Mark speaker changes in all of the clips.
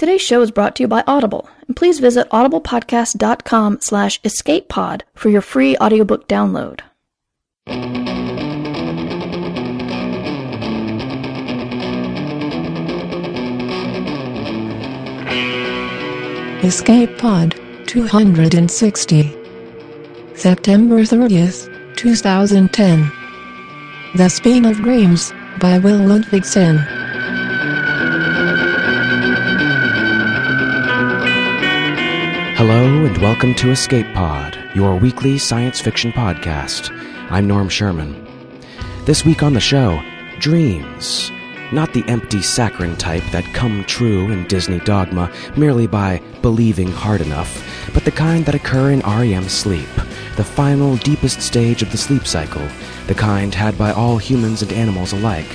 Speaker 1: Today's show is brought to you by Audible, and please visit audiblepodcast.com slash escapepod for your free audiobook download.
Speaker 2: Escape Pod 260 September 30th, 2010 The Speed of Dreams by Will Ludwigsen
Speaker 3: Hello and welcome to Escape Pod, your weekly science fiction podcast. I'm Norm Sherman. This week on the show, dreams. Not the empty saccharine type that come true in Disney dogma merely by believing hard enough, but the kind that occur in REM sleep, the final, deepest stage of the sleep cycle, the kind had by all humans and animals alike,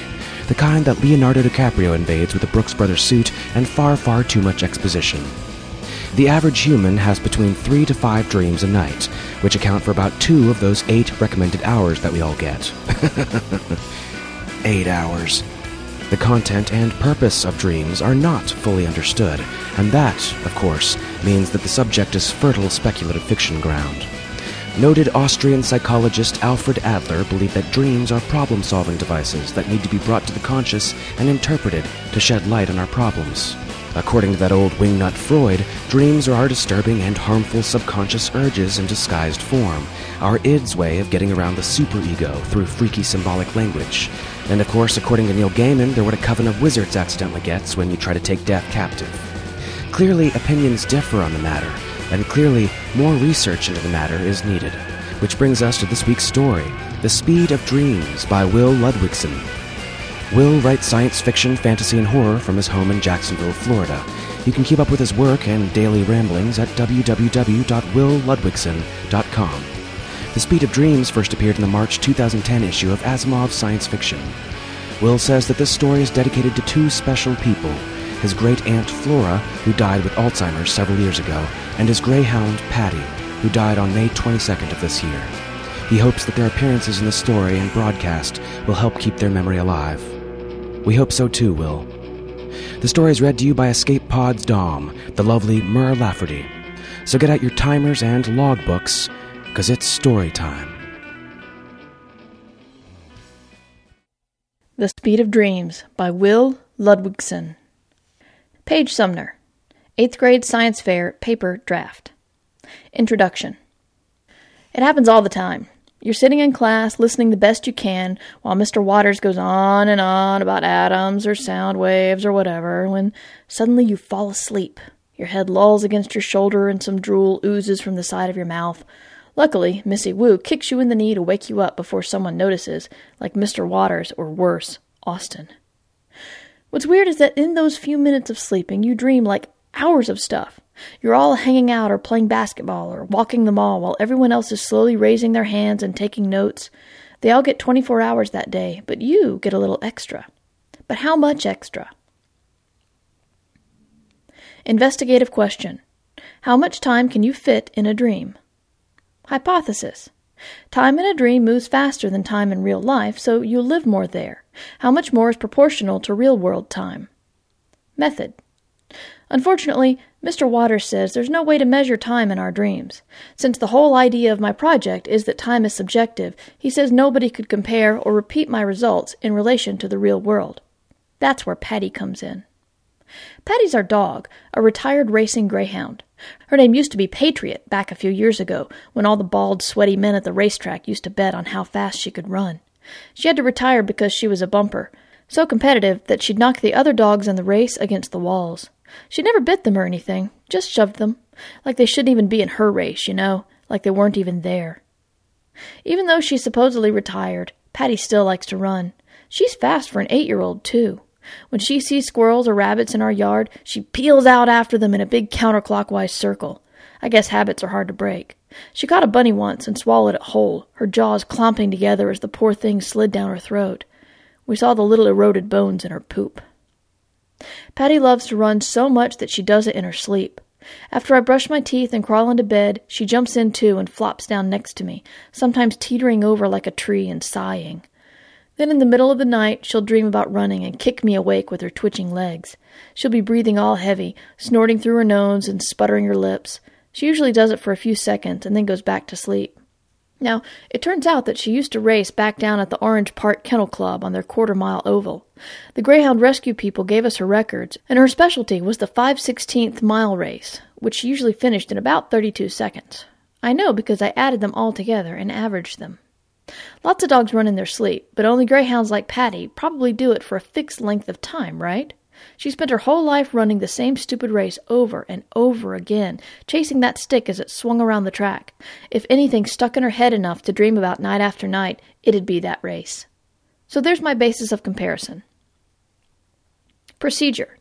Speaker 3: the kind that Leonardo DiCaprio invades with a Brooks Brothers suit and far, far too much exposition. The average human has between three to five dreams a night, which account for about two of those eight recommended hours that we all get. eight hours. The content and purpose of dreams are not fully understood, and that, of course, means that the subject is fertile speculative fiction ground. Noted Austrian psychologist Alfred Adler believed that dreams are problem solving devices that need to be brought to the conscious and interpreted to shed light on our problems. According to that old wingnut Freud, dreams are our disturbing and harmful subconscious urges in disguised form, our id's way of getting around the superego through freaky symbolic language. And of course, according to Neil Gaiman, they're what a coven of wizards accidentally gets when you try to take death captive. Clearly, opinions differ on the matter, and clearly, more research into the matter is needed. Which brings us to this week's story The Speed of Dreams by Will Ludwigsen. Will writes science fiction, fantasy, and horror from his home in Jacksonville, Florida. You can keep up with his work and daily ramblings at www.willludwigsen.com. The Speed of Dreams first appeared in the March 2010 issue of Asimov's Science Fiction. Will says that this story is dedicated to two special people his great aunt Flora, who died with Alzheimer's several years ago, and his greyhound Patty, who died on May 22nd of this year. He hopes that their appearances in the story and broadcast will help keep their memory alive. We hope so too, Will. The story is read to you by Escape Pod's Dom, the lovely Mur Lafferty. So get out your timers and logbooks, because it's story time.
Speaker 1: The Speed of Dreams by Will Ludwigsen. Paige Sumner. 8th grade science fair paper draft. Introduction. It happens all the time. You're sitting in class listening the best you can while Mr. Waters goes on and on about atoms or sound waves or whatever when suddenly you fall asleep. Your head lolls against your shoulder and some drool oozes from the side of your mouth. Luckily, Missy Wu kicks you in the knee to wake you up before someone notices, like Mr. Waters or worse, Austin. What's weird is that in those few minutes of sleeping, you dream like hours of stuff. You're all hanging out or playing basketball or walking the mall while everyone else is slowly raising their hands and taking notes. They all get 24 hours that day, but you get a little extra. But how much extra? Investigative question How much time can you fit in a dream? Hypothesis Time in a dream moves faster than time in real life, so you live more there. How much more is proportional to real world time? Method Unfortunately, Mr. Waters says there's no way to measure time in our dreams. Since the whole idea of my project is that time is subjective, he says nobody could compare or repeat my results in relation to the real world. That's where Patty comes in. Patty's our dog, a retired racing greyhound. Her name used to be Patriot back a few years ago, when all the bald, sweaty men at the racetrack used to bet on how fast she could run. She had to retire because she was a bumper, so competitive that she'd knock the other dogs in the race against the walls. She never bit them or anything, just shoved them. Like they shouldn't even be in her race, you know, like they weren't even there. Even though she's supposedly retired, Patty still likes to run. She's fast for an eight year old, too. When she sees squirrels or rabbits in our yard, she peels out after them in a big counterclockwise circle. I guess habits are hard to break. She caught a bunny once and swallowed it whole, her jaws clomping together as the poor thing slid down her throat. We saw the little eroded bones in her poop. Patty loves to run so much that she does it in her sleep. After I brush my teeth and crawl into bed, she jumps in too and flops down next to me, sometimes teetering over like a tree and sighing. Then in the middle of the night, she'll dream about running and kick me awake with her twitching legs. She'll be breathing all heavy, snorting through her nose and sputtering her lips. She usually does it for a few seconds and then goes back to sleep. Now, it turns out that she used to race back down at the Orange Park Kennel Club on their quarter mile oval. The Greyhound Rescue people gave us her records, and her specialty was the 5 16th mile race, which she usually finished in about 32 seconds. I know because I added them all together and averaged them. Lots of dogs run in their sleep, but only greyhounds like Patty probably do it for a fixed length of time, right? She spent her whole life running the same stupid race over and over again, chasing that stick as it swung around the track. If anything stuck in her head enough to dream about night after night, it'd be that race. So there's my basis of comparison. Procedure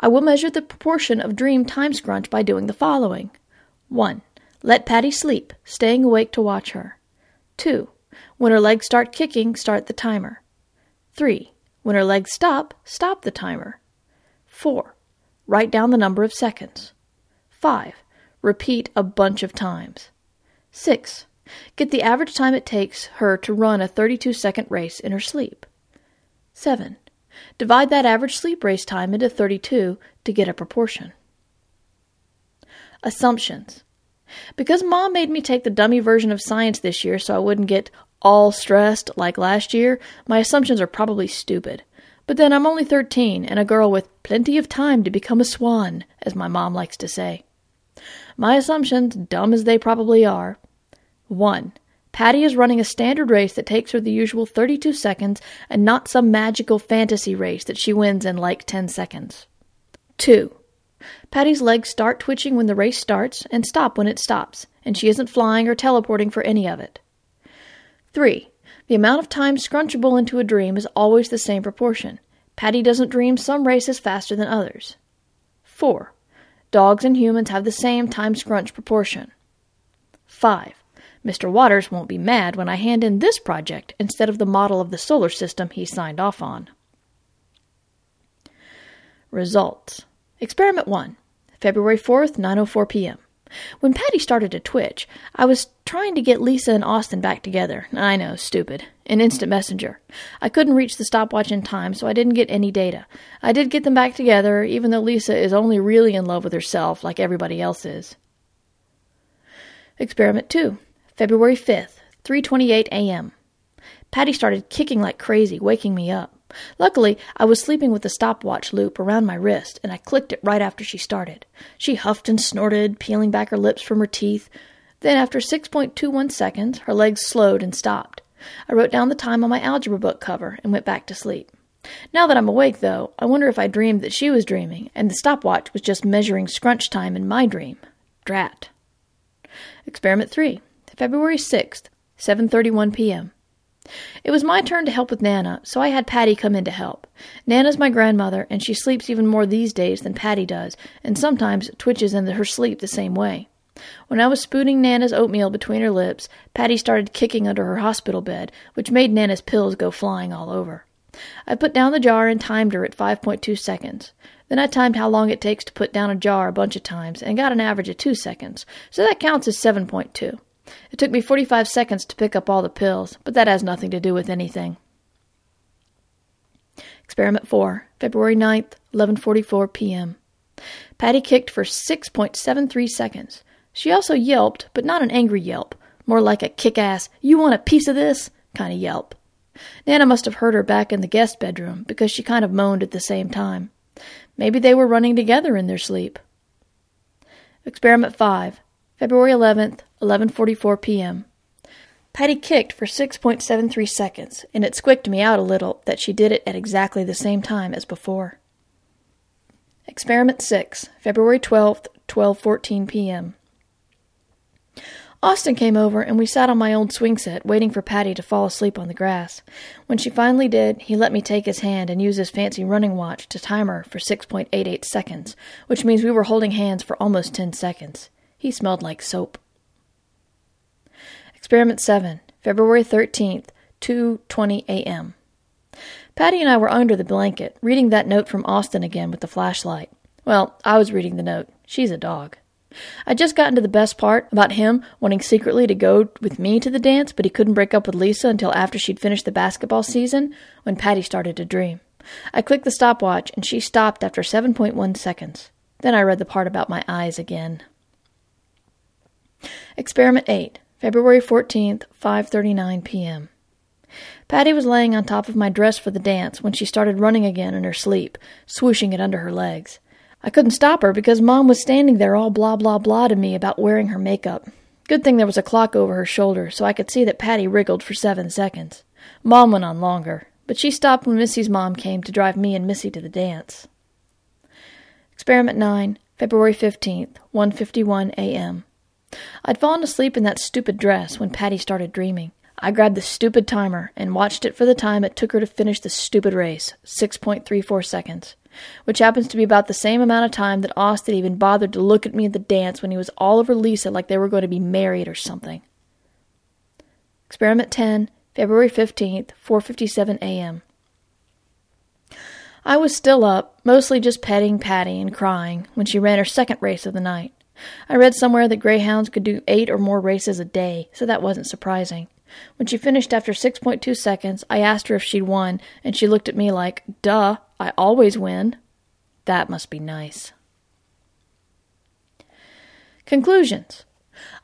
Speaker 1: I will measure the proportion of dream time scrunch by doing the following 1. Let Patty sleep, staying awake to watch her. 2. When her legs start kicking, start the timer. 3. When her legs stop, stop the timer. 4. Write down the number of seconds. 5. Repeat a bunch of times. 6. Get the average time it takes her to run a 32 second race in her sleep. 7. Divide that average sleep race time into 32 to get a proportion. Assumptions. Because mom made me take the dummy version of science this year so I wouldn't get all stressed like last year, my assumptions are probably stupid. But then I'm only 13 and a girl with plenty of time to become a swan, as my mom likes to say. My assumptions, dumb as they probably are 1. Patty is running a standard race that takes her the usual 32 seconds and not some magical fantasy race that she wins in like 10 seconds. 2. Patty's legs start twitching when the race starts and stop when it stops, and she isn't flying or teleporting for any of it. 3. The amount of time scrunchable into a dream is always the same proportion. Patty doesn't dream some races faster than others. 4. Dogs and humans have the same time scrunch proportion. 5. Mr. Waters won't be mad when I hand in this project instead of the model of the solar system he signed off on. Results Experiment 1, February 4th, 9:04 p.m. When Patty started to twitch, I was trying to get Lisa and Austin back together. I know, stupid. In Instant Messenger. I couldn't reach the stopwatch in time, so I didn't get any data. I did get them back together, even though Lisa is only really in love with herself, like everybody else is. Experiment 2, February 5th, 3:28 a.m. Patty started kicking like crazy, waking me up. Luckily, I was sleeping with the stopwatch loop around my wrist, and I clicked it right after she started. She huffed and snorted, peeling back her lips from her teeth. Then, after 6.21 seconds, her legs slowed and stopped. I wrote down the time on my algebra book cover and went back to sleep. Now that I'm awake, though, I wonder if I dreamed that she was dreaming, and the stopwatch was just measuring scrunch time in my dream. Drat. Experiment 3, February 6th, 7:31 p.m. It was my turn to help with Nana, so I had Patty come in to help. Nana's my grandmother, and she sleeps even more these days than Patty does, and sometimes twitches in her sleep the same way. When I was spooning Nana's oatmeal between her lips, Patty started kicking under her hospital bed, which made Nana's pills go flying all over. I put down the jar and timed her at 5.2 seconds. Then I timed how long it takes to put down a jar a bunch of times and got an average of 2 seconds, so that counts as 7.2. It took me 45 seconds to pick up all the pills, but that has nothing to do with anything. Experiment 4, February 9th, 11:44 p.m. Patty kicked for 6.73 seconds. She also yelped, but not an angry yelp, more like a kick-ass, "You want a piece of this?" kind of yelp. Nana must have heard her back in the guest bedroom because she kind of moaned at the same time. Maybe they were running together in their sleep. Experiment 5, February 11th, 11:44 p.m. Patty kicked for 6.73 seconds, and it squicked me out a little that she did it at exactly the same time as before. Experiment 6, February 12th, 12:14 p.m. Austin came over and we sat on my old swing set waiting for Patty to fall asleep on the grass. When she finally did, he let me take his hand and use his fancy running watch to time her for 6.88 seconds, which means we were holding hands for almost 10 seconds. He smelled like soap. Experiment 7, February 13th, 2:20 a.m. Patty and I were under the blanket, reading that note from Austin again with the flashlight. Well, I was reading the note. She's a dog. I'd just gotten to the best part about him wanting secretly to go with me to the dance, but he couldn't break up with Lisa until after she'd finished the basketball season when Patty started to dream. I clicked the stopwatch and she stopped after 7.1 seconds. Then I read the part about my eyes again. Experiment 8, February 14th, 5:39 p.m. Patty was laying on top of my dress for the dance when she started running again in her sleep, swooshing it under her legs. I couldn't stop her because Mom was standing there all blah blah blah to me about wearing her makeup. Good thing there was a clock over her shoulder so I could see that Patty wriggled for seven seconds. Mom went on longer, but she stopped when Missy's mom came to drive me and Missy to the dance. Experiment 9, February 15th, 1:51 a.m. I'd fallen asleep in that stupid dress when Patty started dreaming. I grabbed the stupid timer and watched it for the time it took her to finish the stupid race, 6.34 seconds which happens to be about the same amount of time that Austin even bothered to look at me at the dance when he was all over Lisa like they were going to be married or something. Experiment 10, February 15th, 4:57 a.m. I was still up, mostly just petting Patty and crying, when she ran her second race of the night. I read somewhere that greyhounds could do eight or more races a day, so that wasn't surprising. When she finished after 6.2 seconds, I asked her if she'd won, and she looked at me like, Duh, I always win. That must be nice. Conclusions.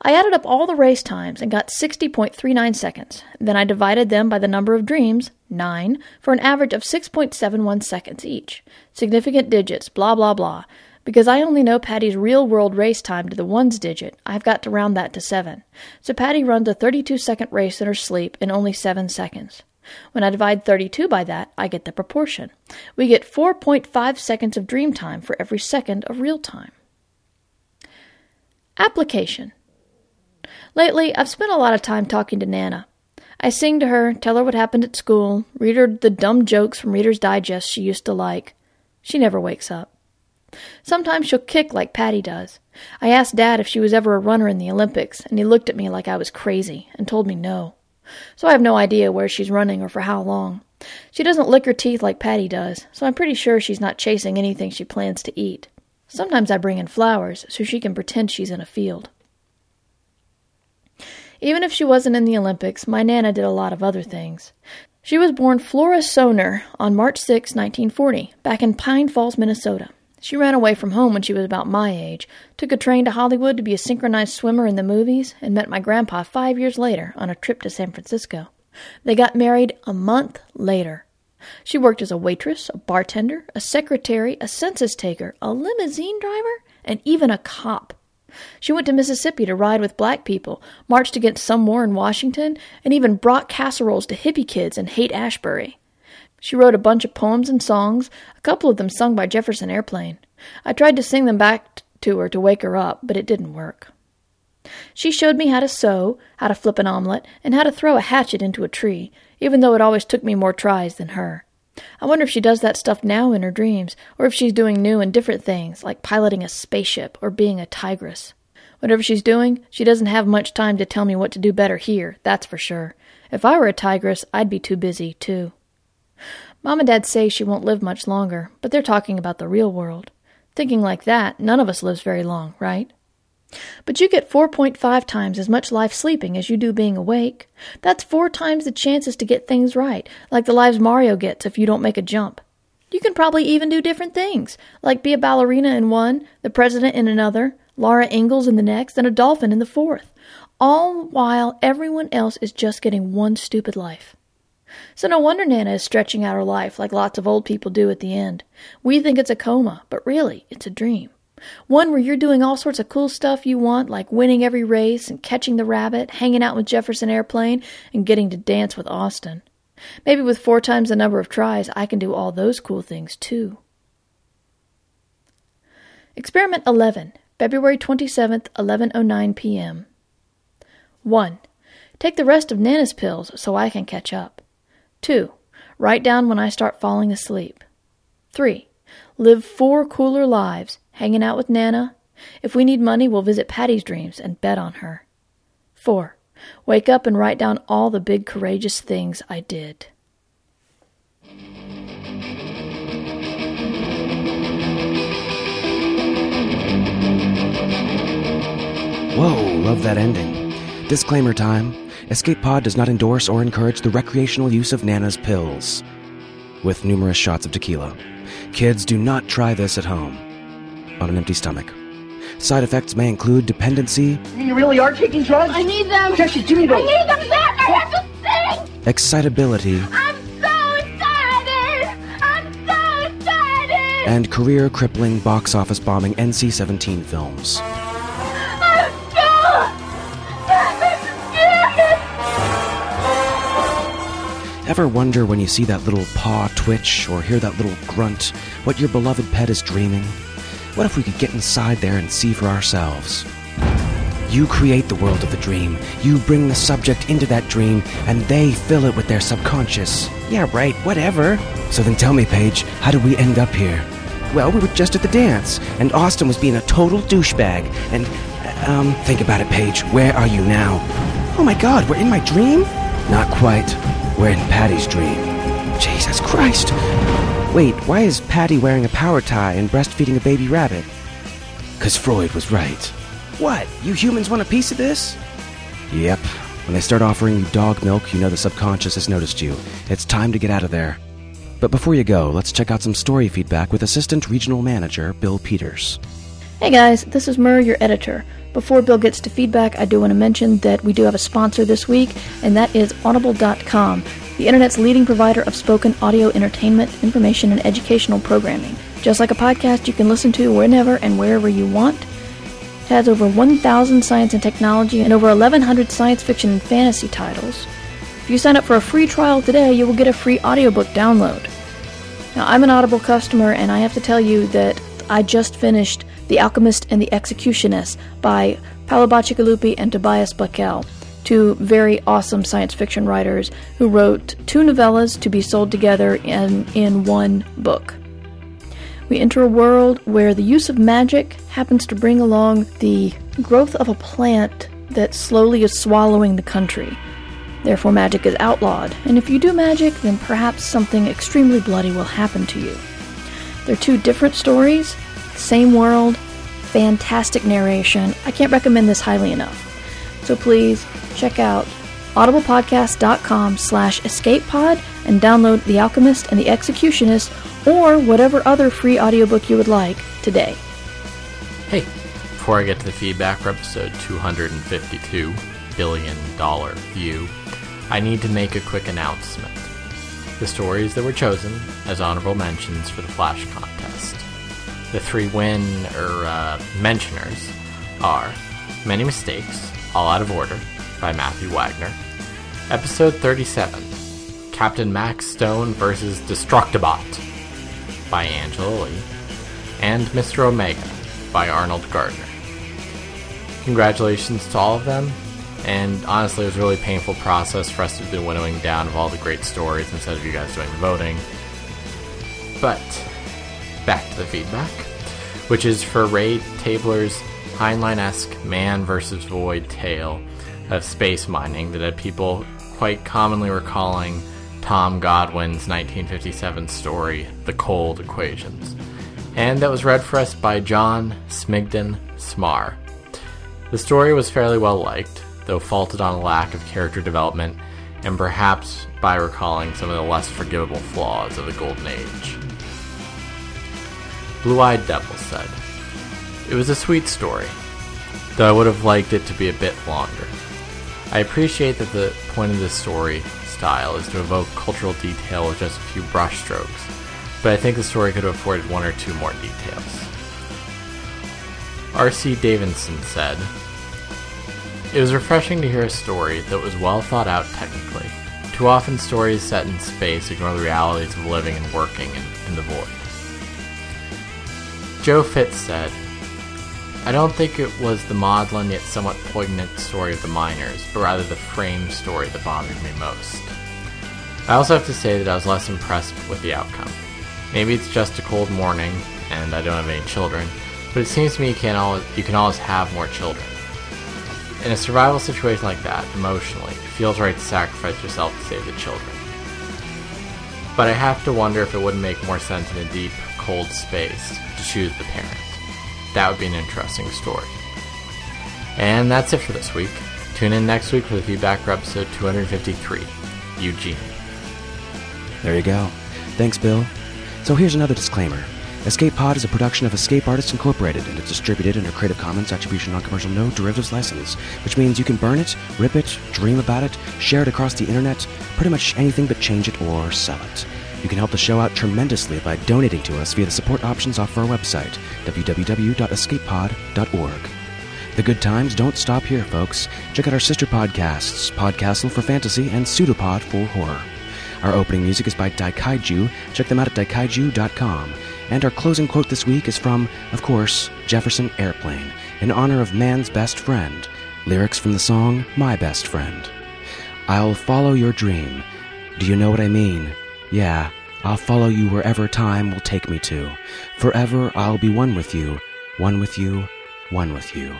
Speaker 1: I added up all the race times and got 60.39 seconds. Then I divided them by the number of dreams, 9, for an average of 6.71 seconds each. Significant digits, blah blah blah. Because I only know Patty's real world race time to the ones digit, I've got to round that to 7. So Patty runs a 32 second race in her sleep in only 7 seconds. When I divide 32 by that, I get the proportion. We get 4.5 seconds of dream time for every second of real time. Application Lately, I've spent a lot of time talking to Nana. I sing to her, tell her what happened at school, read her the dumb jokes from Reader's Digest she used to like. She never wakes up. Sometimes she'll kick like Patty does. I asked Dad if she was ever a runner in the Olympics, and he looked at me like I was crazy and told me no. So I have no idea where she's running or for how long. She doesn't lick her teeth like Patty does, so I'm pretty sure she's not chasing anything she plans to eat. Sometimes I bring in flowers so she can pretend she's in a field. Even if she wasn't in the Olympics, my Nana did a lot of other things. She was born Flora Soner on March 6, 1940, back in Pine Falls, Minnesota. She ran away from home when she was about my age, took a train to Hollywood to be a synchronized swimmer in the movies, and met my grandpa five years later on a trip to San Francisco. They got married a month later. She worked as a waitress, a bartender, a secretary, a census taker, a limousine driver, and even a cop. She went to Mississippi to ride with black people, marched against some war in Washington, and even brought casseroles to hippie kids in Haight Ashbury. She wrote a bunch of poems and songs, a couple of them sung by Jefferson Airplane. I tried to sing them back to her to wake her up, but it didn't work. She showed me how to sew, how to flip an omelet, and how to throw a hatchet into a tree, even though it always took me more tries than her. I wonder if she does that stuff now in her dreams, or if she's doing new and different things, like piloting a spaceship or being a tigress. Whatever she's doing, she doesn't have much time to tell me what to do better here, that's for sure. If I were a tigress, I'd be too busy, too. Mom and Dad say she won't live much longer, but they're talking about the real world. Thinking like that, none of us lives very long, right? But you get 4.5 times as much life sleeping as you do being awake. That's four times the chances to get things right, like the lives Mario gets if you don't make a jump. You can probably even do different things, like be a ballerina in one, the president in another, Laura Ingalls in the next, and a dolphin in the fourth, all while everyone else is just getting one stupid life. So no wonder Nana is stretching out her life like lots of old people do at the end. We think it's a coma, but really, it's a dream. One where you're doing all sorts of cool stuff you want, like winning every race and catching the rabbit, hanging out with Jefferson Airplane, and getting to dance with Austin. Maybe with four times the number of tries, I can do all those cool things too. Experiment 11, February 27th, 11:09 p.m. 1. Take the rest of Nana's pills so I can catch up. 2. Write down when I start falling asleep. 3. Live four cooler lives, hanging out with Nana. If we need money, we'll visit Patty's dreams and bet on her. 4. Wake up and write down all the big courageous things I did.
Speaker 3: Whoa, love that ending. Disclaimer time Escape Pod does not endorse or encourage the recreational use of Nana's pills, with numerous shots of tequila. Kids, do not try this at home on an empty stomach. Side effects may include dependency,
Speaker 4: You really are taking drugs?
Speaker 5: I need them.
Speaker 4: Jesse, give me
Speaker 5: I need them, Zach. I have to sing.
Speaker 3: excitability,
Speaker 5: I'm so excited. I'm so excited.
Speaker 3: and career crippling box office bombing NC 17 films. Ever wonder when you see that little paw twitch or hear that little grunt what your beloved pet is dreaming? What if we could get inside there and see for ourselves? You create the world of the dream. You bring the subject into that dream, and they fill it with their subconscious. Yeah, right, whatever. So then tell me, Paige, how did we end up here? Well, we were just at the dance, and Austin was being a total douchebag, and, um, think about it, Paige. Where are you now? Oh my god, we're in my dream? Not quite. We're in Patty's dream. Jesus Christ. Wait, why is Patty wearing a power tie and breastfeeding a baby rabbit? Because Freud was right. What? You humans want a piece of this? Yep. When they start offering you dog milk, you know the subconscious has noticed you. It's time to get out of there. But before you go, let's check out some story feedback with Assistant Regional Manager Bill Peters.
Speaker 1: Hey guys, this is Mur, your editor. Before Bill gets to feedback, I do want to mention that we do have a sponsor this week, and that is Audible.com, the internet's leading provider of spoken audio entertainment, information, and educational programming. Just like a podcast you can listen to whenever and wherever you want. It has over 1,000 science and technology and over 1,100 science fiction and fantasy titles. If you sign up for a free trial today, you will get a free audiobook download. Now, I'm an Audible customer, and I have to tell you that I just finished The Alchemist and the Executioness by Paolo Bacigalupi and Tobias Buckell, two very awesome science fiction writers who wrote two novellas to be sold together in, in one book. We enter a world where the use of magic happens to bring along the growth of a plant that slowly is swallowing the country. Therefore, magic is outlawed, and if you do magic, then perhaps something extremely bloody will happen to you. They're two different stories, same world, fantastic narration. I can't recommend this highly enough. So please check out audiblepodcast.com slash escapepod and download The Alchemist and the Executioness or whatever other free audiobook you would like today.
Speaker 6: Hey, before I get to the feedback for episode 252, Billion Dollar View, I need to make a quick announcement. The stories that were chosen as honorable mentions for the Flash contest. The three win or uh, mentioners are Many Mistakes, All Out of Order by Matthew Wagner, Episode 37, Captain Max Stone versus Destructibot by Angela Lee, and Mr. Omega by Arnold Gardner. Congratulations to all of them, and honestly, it was a really painful process for us to do winnowing down of all the great stories instead of you guys doing the voting. But, back to the feedback, which is for Ray Tabler's Heinlein esque man versus void tale of space mining that people quite commonly were recalling Tom Godwin's 1957 story, The Cold Equations. And that was read for us by John Smigden Smar. The story was fairly well liked, though faulted on a lack of character development and perhaps by recalling some of the less forgivable flaws of the Golden Age. Blue Eyed Devil said, It was a sweet story, though I would have liked it to be a bit longer. I appreciate that the point of this story style is to evoke cultural detail with just a few brushstrokes, but I think the story could have afforded one or two more details. R.C. Davidson said, It was refreshing to hear a story that was well thought out technically. Too often, stories set in space ignore the realities of living and working in, in the void. Joe Fitz said, I don't think it was the maudlin yet somewhat poignant story of the miners, but rather the frame story that bothered me most. I also have to say that I was less impressed with the outcome. Maybe it's just a cold morning, and I don't have any children, but it seems to me you can always, you can always have more children. In a survival situation like that, emotionally, it feels right to sacrifice yourself to save the children. But I have to wonder if it wouldn't make more sense in a deep, cold space to choose the parent. That would be an interesting story. And that's it for this week. Tune in next week for the feedback for episode 253 Eugene.
Speaker 3: There you go. Thanks, Bill. So here's another disclaimer. Escape Pod is a production of Escape Artists Incorporated and it's distributed under Creative Commons Attribution Non-Commercial No Derivatives License, which means you can burn it, rip it, dream about it, share it across the internet, pretty much anything but change it or sell it. You can help the show out tremendously by donating to us via the support options off our website, www.escapepod.org. The good times don't stop here, folks. Check out our sister podcasts, Podcastle for Fantasy and Pseudopod for Horror. Our opening music is by Daikaiju. Check them out at daikaiju.com. And our closing quote this week is from, of course, Jefferson Airplane, in honor of man's best friend. Lyrics from the song My Best Friend. I'll follow your dream. Do you know what I mean? Yeah, I'll follow you wherever time will take me to. Forever I'll be one with you, one with you, one with you.